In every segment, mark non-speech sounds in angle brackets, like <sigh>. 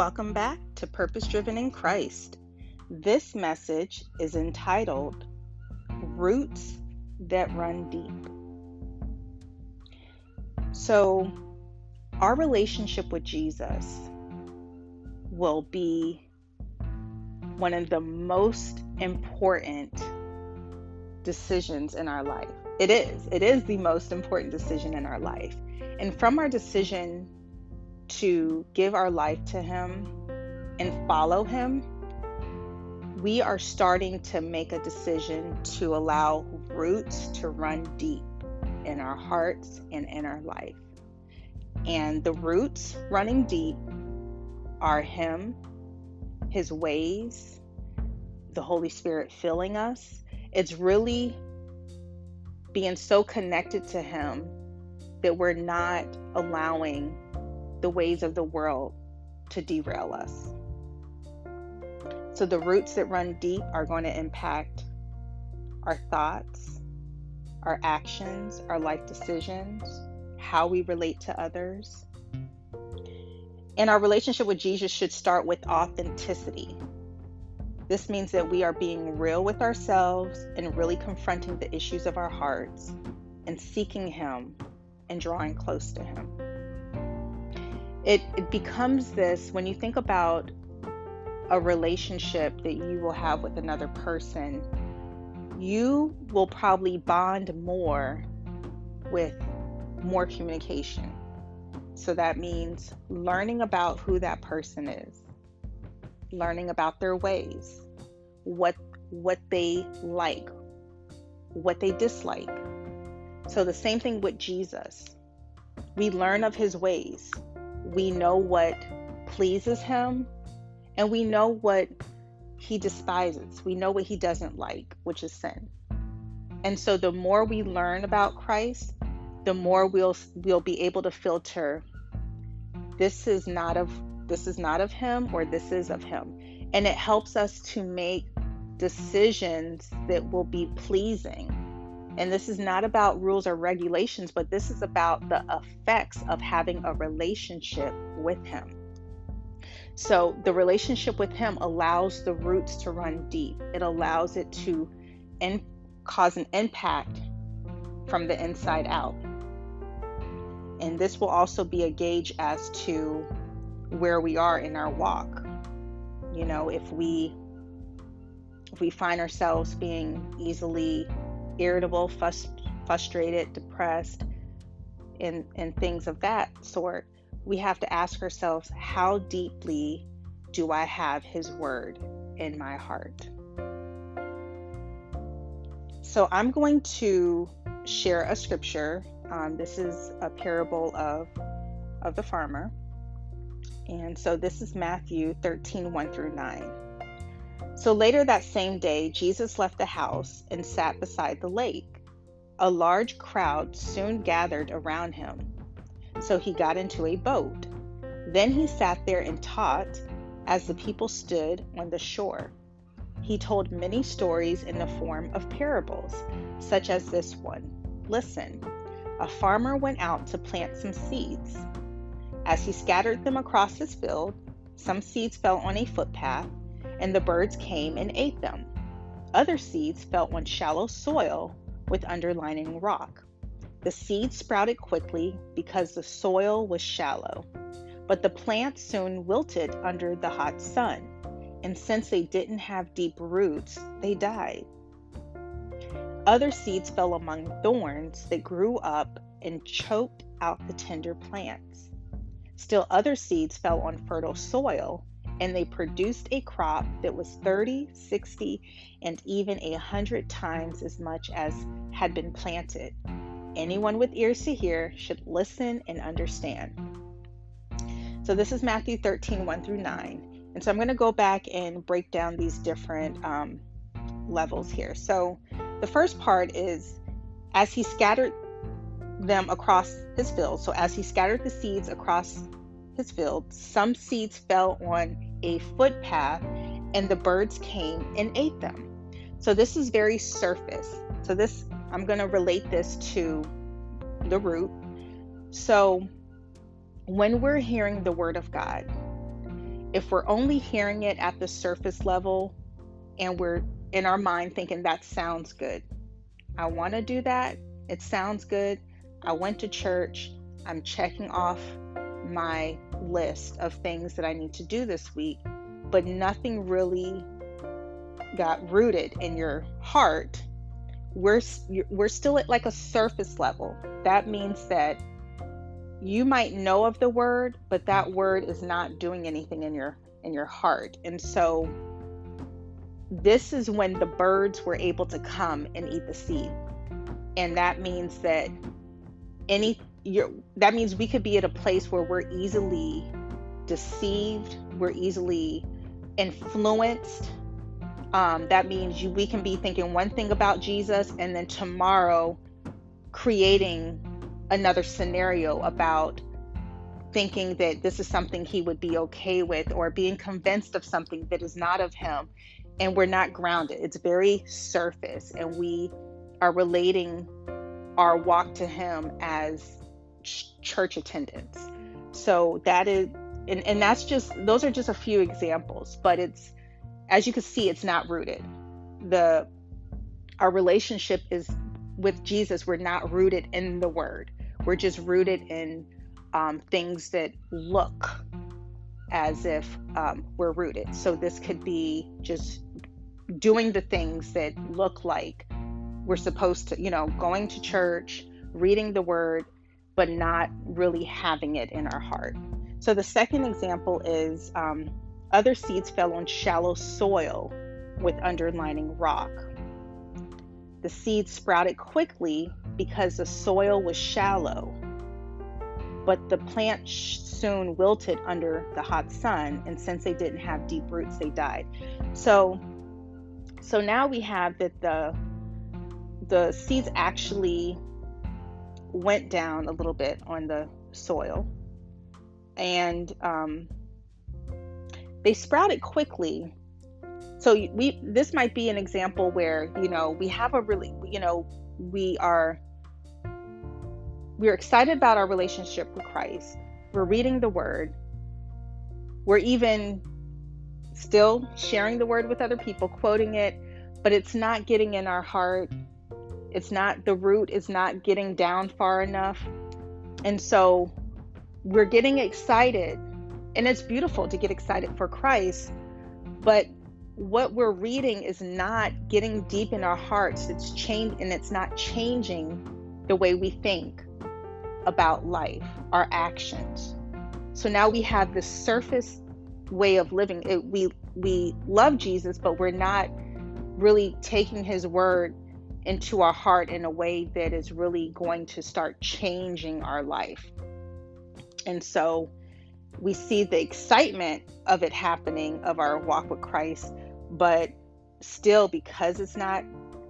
Welcome back to Purpose Driven in Christ. This message is entitled Roots That Run Deep. So, our relationship with Jesus will be one of the most important decisions in our life. It is. It is the most important decision in our life. And from our decision to give our life to Him and follow Him, we are starting to make a decision to allow roots to run deep in our hearts and in our life. And the roots running deep are Him, His ways, the Holy Spirit filling us. It's really being so connected to Him that we're not allowing the ways of the world to derail us. So, the roots that run deep are going to impact our thoughts, our actions, our life decisions, how we relate to others. And our relationship with Jesus should start with authenticity. This means that we are being real with ourselves and really confronting the issues of our hearts and seeking Him and drawing close to Him. It, it becomes this when you think about a relationship that you will have with another person, you will probably bond more with more communication. So that means learning about who that person is, learning about their ways, what what they like, what they dislike. So the same thing with Jesus. We learn of his ways. We know what pleases him and we know what he despises. We know what he doesn't like, which is sin. And so the more we learn about Christ, the more we'll we'll be able to filter this is not of this is not of him or this is of him. And it helps us to make decisions that will be pleasing. And this is not about rules or regulations, but this is about the effects of having a relationship with him. So the relationship with him allows the roots to run deep. It allows it to in, cause an impact from the inside out. And this will also be a gauge as to where we are in our walk. You know, if we if we find ourselves being easily irritable, frust- frustrated, depressed, and, and things of that sort, we have to ask ourselves how deeply do I have His Word in my heart? So I'm going to share a scripture. Um, this is a parable of, of the farmer. And so this is Matthew 13 1 through 9. So later that same day, Jesus left the house and sat beside the lake. A large crowd soon gathered around him so he got into a boat. Then he sat there and taught as the people stood on the shore. He told many stories in the form of parables, such as this one. Listen, a farmer went out to plant some seeds. As he scattered them across his field, some seeds fell on a footpath, and the birds came and ate them. Other seeds fell on shallow soil with underlining rock. The seeds sprouted quickly because the soil was shallow, but the plants soon wilted under the hot sun, and since they didn't have deep roots, they died. Other seeds fell among thorns that grew up and choked out the tender plants. Still, other seeds fell on fertile soil, and they produced a crop that was 30, 60, and even a hundred times as much as had been planted. Anyone with ears to hear should listen and understand. So this is Matthew 13, 1 through 9. And so I'm going to go back and break down these different um, levels here. So the first part is as he scattered them across his field. So as he scattered the seeds across his field, some seeds fell on a footpath and the birds came and ate them. So this is very surface. So this I'm going to relate this to the root. So, when we're hearing the word of God, if we're only hearing it at the surface level and we're in our mind thinking that sounds good, I want to do that, it sounds good, I went to church, I'm checking off my list of things that I need to do this week, but nothing really got rooted in your heart, we're we're still at like a surface level. That means that you might know of the word, but that word is not doing anything in your in your heart. And so this is when the birds were able to come and eat the seed. And that means that any you're, that means we could be at a place where we're easily deceived, we're easily influenced. Um, that means you, we can be thinking one thing about Jesus and then tomorrow creating another scenario about thinking that this is something he would be okay with or being convinced of something that is not of him and we're not grounded it's very surface and we are relating our walk to him as ch- church attendance. So that is and, and that's just those are just a few examples but it's as you can see it's not rooted. The our relationship is with jesus we're not rooted in the word. We're just rooted in um, things that look as if um, we're rooted. So this could be just doing the things that look like we're supposed to you know going to church reading the word but not really having it in our heart. So the second example is um, other seeds fell on shallow soil with underlining rock. The seeds sprouted quickly because the soil was shallow, but the plant soon wilted under the hot sun, and since they didn't have deep roots, they died. So, so now we have that the the seeds actually went down a little bit on the soil. And um, they sprouted quickly. So we this might be an example where you know we have a really you know we are we're excited about our relationship with christ. We're reading the word. We're even still sharing the word with other people quoting it but it's not getting in our heart it's not, the root is not getting down far enough. And so we're getting excited. And it's beautiful to get excited for Christ. But what we're reading is not getting deep in our hearts. It's changed and it's not changing the way we think about life, our actions. So now we have this surface way of living. It, we we love Jesus, but we're not really taking his word into our heart in a way that is really going to start changing our life. And so we see the excitement of it happening of our walk with Christ, but still because it's not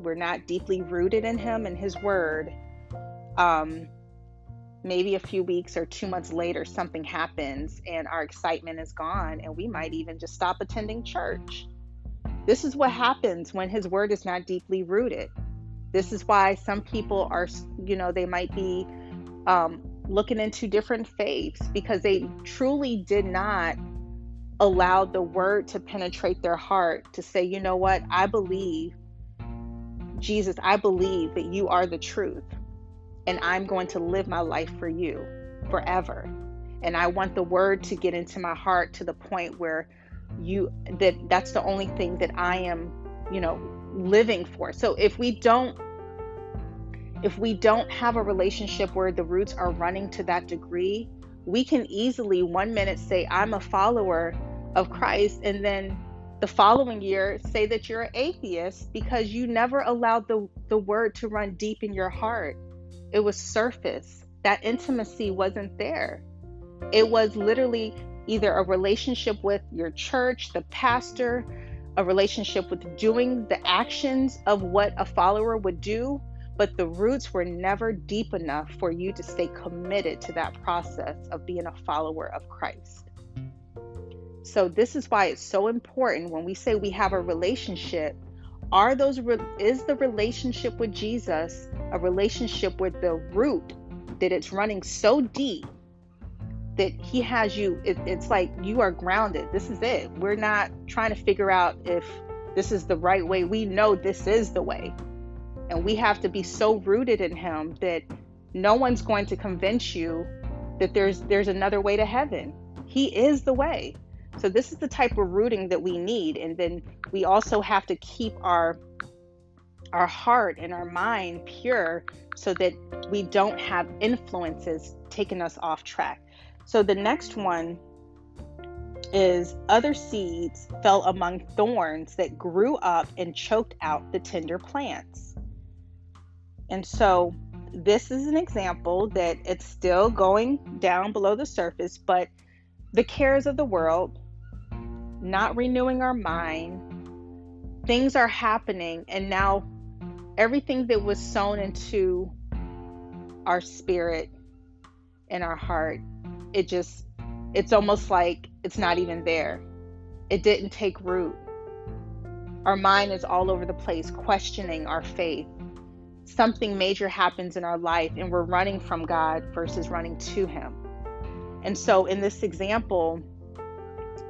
we're not deeply rooted in him and his word um maybe a few weeks or 2 months later something happens and our excitement is gone and we might even just stop attending church. This is what happens when his word is not deeply rooted. This is why some people are, you know, they might be um, looking into different faiths because they truly did not allow the word to penetrate their heart to say, you know what, I believe, Jesus, I believe that you are the truth and I'm going to live my life for you forever. And I want the word to get into my heart to the point where you that that's the only thing that I am, you know, living for. So if we don't if we don't have a relationship where the roots are running to that degree, we can easily one minute say I'm a follower of Christ and then the following year say that you're an atheist because you never allowed the the word to run deep in your heart. It was surface. That intimacy wasn't there. It was literally either a relationship with your church, the pastor, a relationship with doing the actions of what a follower would do, but the roots were never deep enough for you to stay committed to that process of being a follower of Christ. So this is why it's so important when we say we have a relationship, are those is the relationship with Jesus a relationship with the root that it's running so deep that He has you, it, it's like you are grounded. This is it. We're not trying to figure out if this is the right way. We know this is the way. And we have to be so rooted in Him that no one's going to convince you that there's there's another way to heaven. He is the way. So this is the type of rooting that we need. And then we also have to keep our our heart and our mind pure so that we don't have influences taking us off track. So the next one is other seeds fell among thorns that grew up and choked out the tender plants. And so this is an example that it's still going down below the surface, but the cares of the world, not renewing our mind, things are happening, and now everything that was sown into our spirit and our heart, it just, it's almost like it's not even there. It didn't take root. Our mind is all over the place, questioning our faith. Something major happens in our life, and we're running from God versus running to Him. And so, in this example,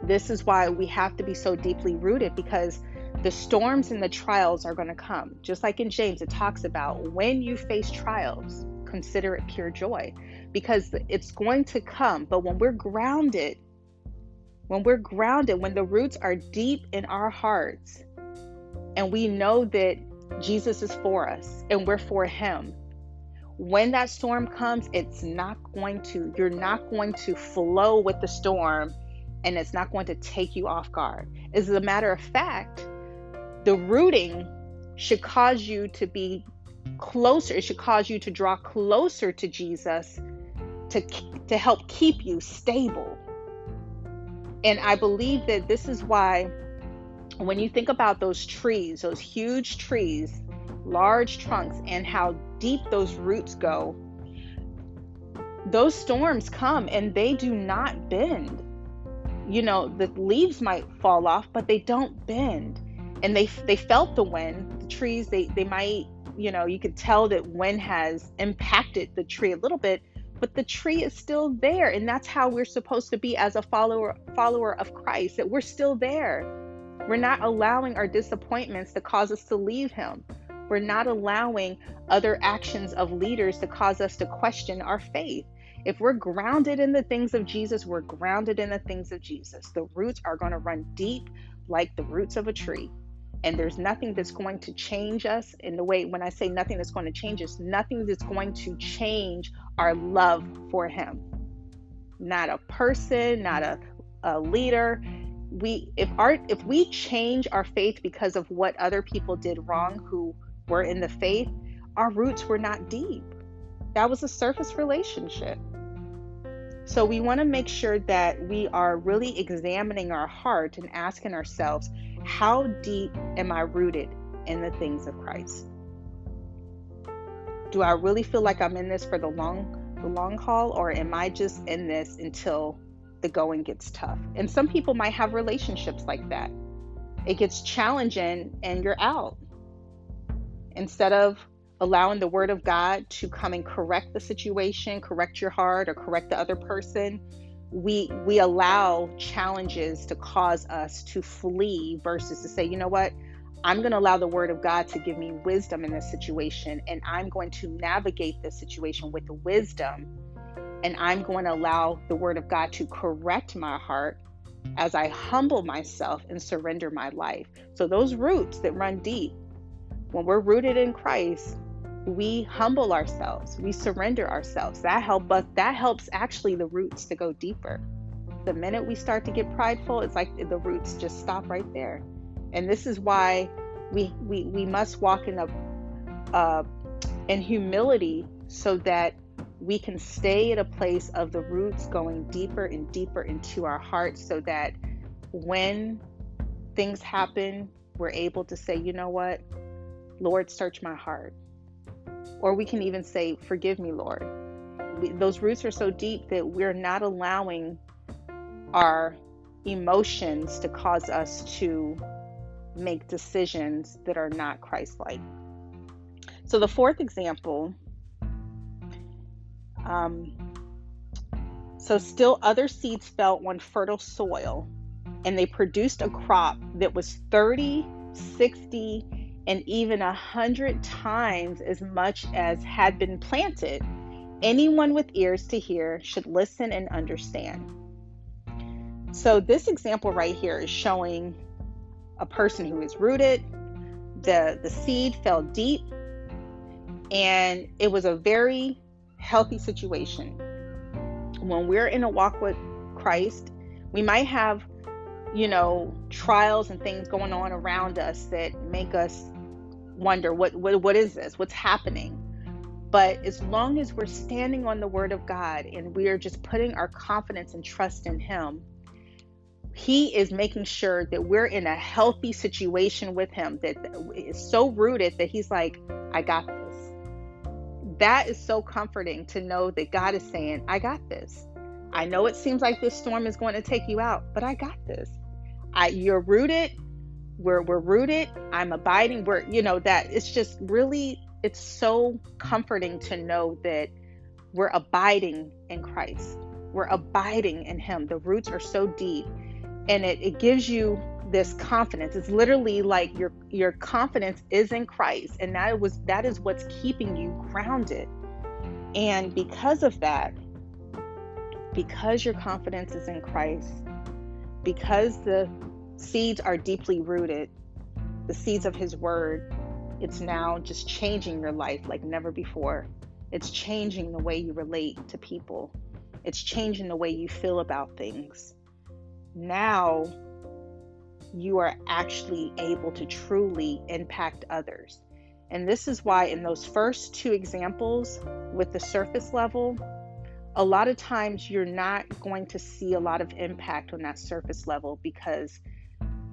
this is why we have to be so deeply rooted because the storms and the trials are going to come. Just like in James, it talks about when you face trials, consider it pure joy because it's going to come. But when we're grounded, when we're grounded, when the roots are deep in our hearts, and we know that Jesus is for us and we're for Him, when that storm comes, it's not going to, you're not going to flow with the storm and it's not going to take you off guard. As a matter of fact, the rooting should cause you to be closer it should cause you to draw closer to jesus to to help keep you stable and i believe that this is why when you think about those trees those huge trees large trunks and how deep those roots go those storms come and they do not bend. You know the leaves might fall off but they don't bend. And they they felt the wind. The trees they they might you know you could tell that wind has impacted the tree a little bit but the tree is still there. And that's how we're supposed to be as a follower follower of Christ that we're still there we're not allowing our disappointments to cause us to leave him. We're not allowing other actions of leaders to cause us to question our faith. If we're grounded in the things of Jesus we're grounded in the things of Jesus. The roots are going to run deep like the roots of a tree. And there's nothing that's going to change us in the way when i say nothing that's going to change us nothing that's going to change our love for him. Not a person not a, a leader we if our if we change our faith because of what other people did wrong who were in the faith our roots were not deep that was a surface relationship so we want to make sure that we are really examining our heart and asking ourselves how deep am I rooted in the things of Christ? Do I really feel like I'm in this for the long the long haul or am I just in this until the going gets tough? And some people might have relationships like that. It gets challenging and you're out. Instead of allowing the word of God to come and correct the situation, correct your heart or correct the other person, we we allow challenges to cause us to flee versus to say you know what i'm going to allow the word of god to give me wisdom in this situation and i'm going to navigate this situation with the wisdom and i'm going to allow the word of god to correct my heart as i humble myself and surrender my life. So those roots that run deep when we're rooted in christ we humble ourselves we surrender ourselves. That help us that helps actually the roots to go deeper. The minute we start to get prideful it's like the roots just stop right there. And this is why we we, we must walk in a uh, in humility so that we can stay at a place of the roots going deeper and deeper into our hearts so that when things happen we're able to say you know what lord search my heart or we can even say, Forgive me, Lord. Those roots are so deep that we're not allowing our emotions to cause us to make decisions that are not Christ like. So, the fourth example um, So, still, other seeds fell on fertile soil and they produced a crop that was 30, 60, and even 100 times as much as had been planted. Anyone with ears to hear should listen and understand. So, this example right here is showing a person who is rooted. The, the seed fell deep, and it was a very healthy situation. When we're in a walk with Christ, we might have, you know, trials and things going on around us that make us wonder what, what what is this? What's happening? But as long as we're standing on the word of God and we are just putting our confidence and trust in him, he is making sure that we're in a healthy situation with him that is so rooted that he's like, I got this. That is so comforting to know that God is saying, I got this. I know it seems like this storm is going to take you out, but I got this. I you're rooted. We're we're rooted. I'm abiding. We're you know that it's just really it's so comforting to know that we're abiding in christ. We're abiding in him. The roots are so deep. And it, it gives you this confidence it's literally like your your confidence is in christ and that was that is what's keeping you grounded and because of that because your confidence is in christ because the seeds are deeply rooted, the seeds of His Word, it's now just changing your life like never before. It's changing the way you relate to people, it's changing the way you feel about things. Now you are actually able to truly impact others. And this is why, in those first two examples with the surface level, a lot of times you're not going to see a lot of impact on that surface level because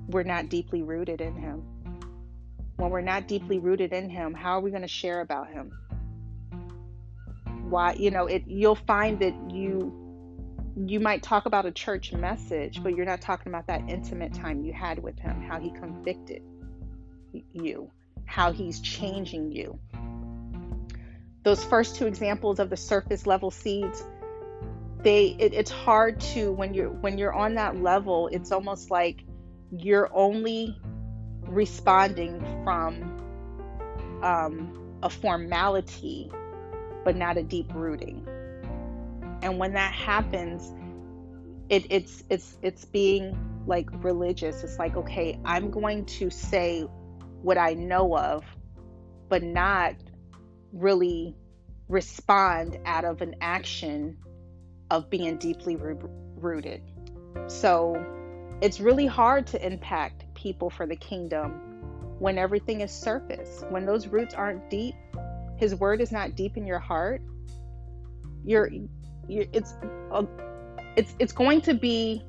we're not deeply rooted in Him. When we're not deeply rooted in Him, how are we going to share about Him? Why, you know, it you'll find that you you might talk about a church message, but you're not talking about that intimate time you had with Him, how He convicted you, how He's changing you. Those first two examples of the surface level seeds, they it, it's hard to when you're when you're on that level, it's almost like you're only responding from um, a formality, but not a deep rooting. And when that happens, it, it's it's it's being like religious. It's like, okay, I'm going to say what I know of, but not really respond out of an action of being deeply rooted. So it's really hard to impact people for the kingdom when everything is surface, when those roots aren't deep, his word is not deep in your heart. You're, it's uh, it's it's going to be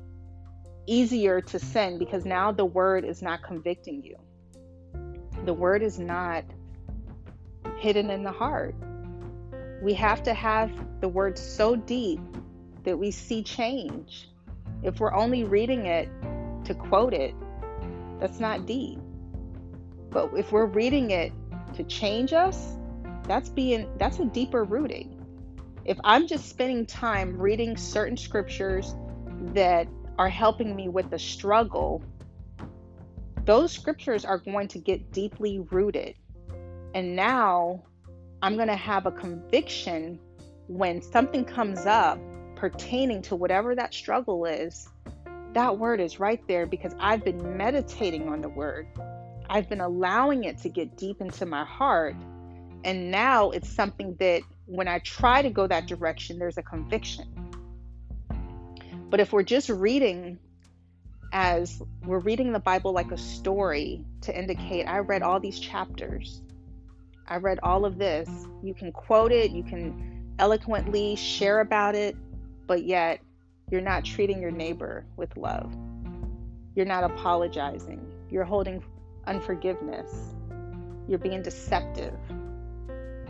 easier to sin because now the word is not convicting you. The word is not hidden in the heart. We have to have the word so deep that we see change. If we're only reading it to quote it, that's not deep. But if we're reading it to change us, that's being that's a deeper rooting. If I'm just spending time reading certain scriptures that are helping me with the struggle, those scriptures are going to get deeply rooted. And now I'm going to have a conviction when something comes up pertaining to whatever that struggle is, that word is right there because I've been meditating on the word. I've been allowing it to get deep into my heart. And now it's something that when I try to go that direction, there's a conviction. But if we're just reading as we're reading the Bible like a story to indicate, I read all these chapters, I read all of this, you can quote it, you can eloquently share about it, but yet you're not treating your neighbor with love. You're not apologizing. You're holding unforgiveness. You're being deceptive.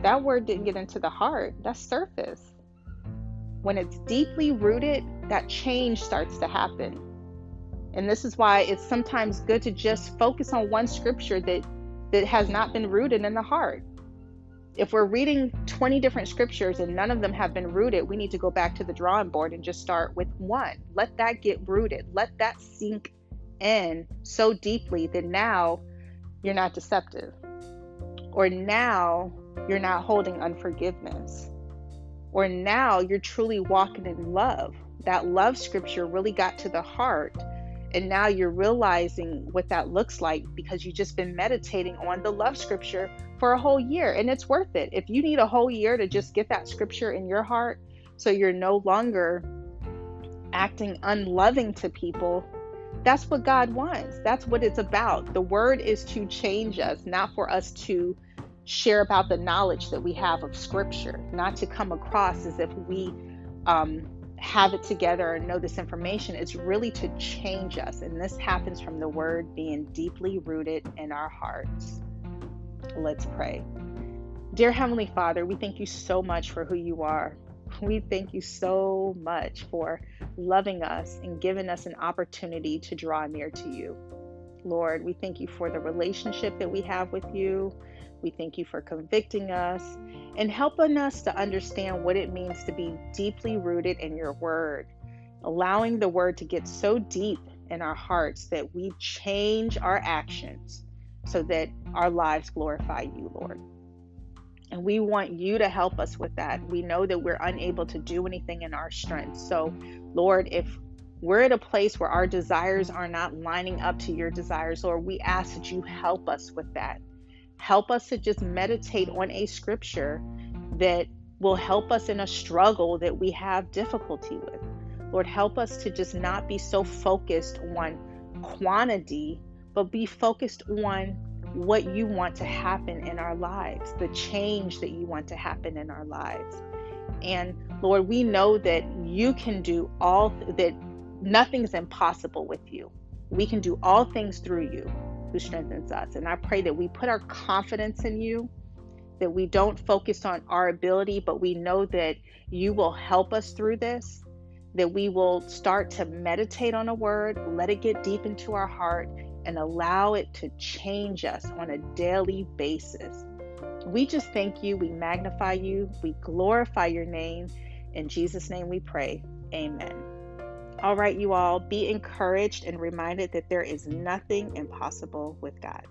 That word didn't get into the heart, that's surface. When it's deeply rooted, that change starts to happen. And this is why it's sometimes good to just focus on one scripture that that has not been rooted in the heart. if we're reading 20 different scriptures and none of them have been rooted, we need to go back to the drawing board and just start with one. Let that get rooted. Let that sink in so deeply that now you're not deceptive. Or now you're not holding unforgiveness. Or now you're truly walking in love. That love scripture really got to the heart. And now you're realizing what that looks like because you've just been meditating on the love scripture for a whole year. And it's worth it. If you need a whole year to just get that scripture in your heart so you're no longer acting unloving to people, that's what God wants. That's what it's about. The word is to change us, not for us to share about the knowledge that we have of Scripture, not to come across as if we um, have it together and know this information. It's really to change us. And this happens from the word being deeply rooted in our hearts. Let's pray. Dear Heavenly Father, we thank you so much for who you are. <laughs> We thank you so much for loving us and giving us an opportunity to draw near to you. Lord, we thank you for the relationship that we have with you. We thank you for convicting us and helping us to understand what it means to be deeply rooted in your word, allowing the word to get so deep in our hearts that we change our actions so that our lives glorify you, Lord. And we want you to help us with that. We know that we're unable to do anything in our strength. So, Lord, if we're at a place where our desires are not lining up to your desires, Lord, we ask that you help us with that. Help us to just meditate on a scripture that will help us in a struggle that we have difficulty with. Lord, help us to just not be so focused on quantity, but be focused on what you want to happen in our lives, the change that you want to happen in our lives. And Lord, we know that you can do all, that nothing's impossible with you. We can do all things through you who strengthens us. And I pray that we put our confidence in you, that we don't focus on our ability, but we know that you will help us through this, that we will start to meditate on a word, let it get deep into our heart, and allow it to change us on a daily basis. We just thank you, we magnify you, we glorify your name. In Jesus' name we pray. Amen. All right, you all, be encouraged and reminded that there is nothing impossible with God.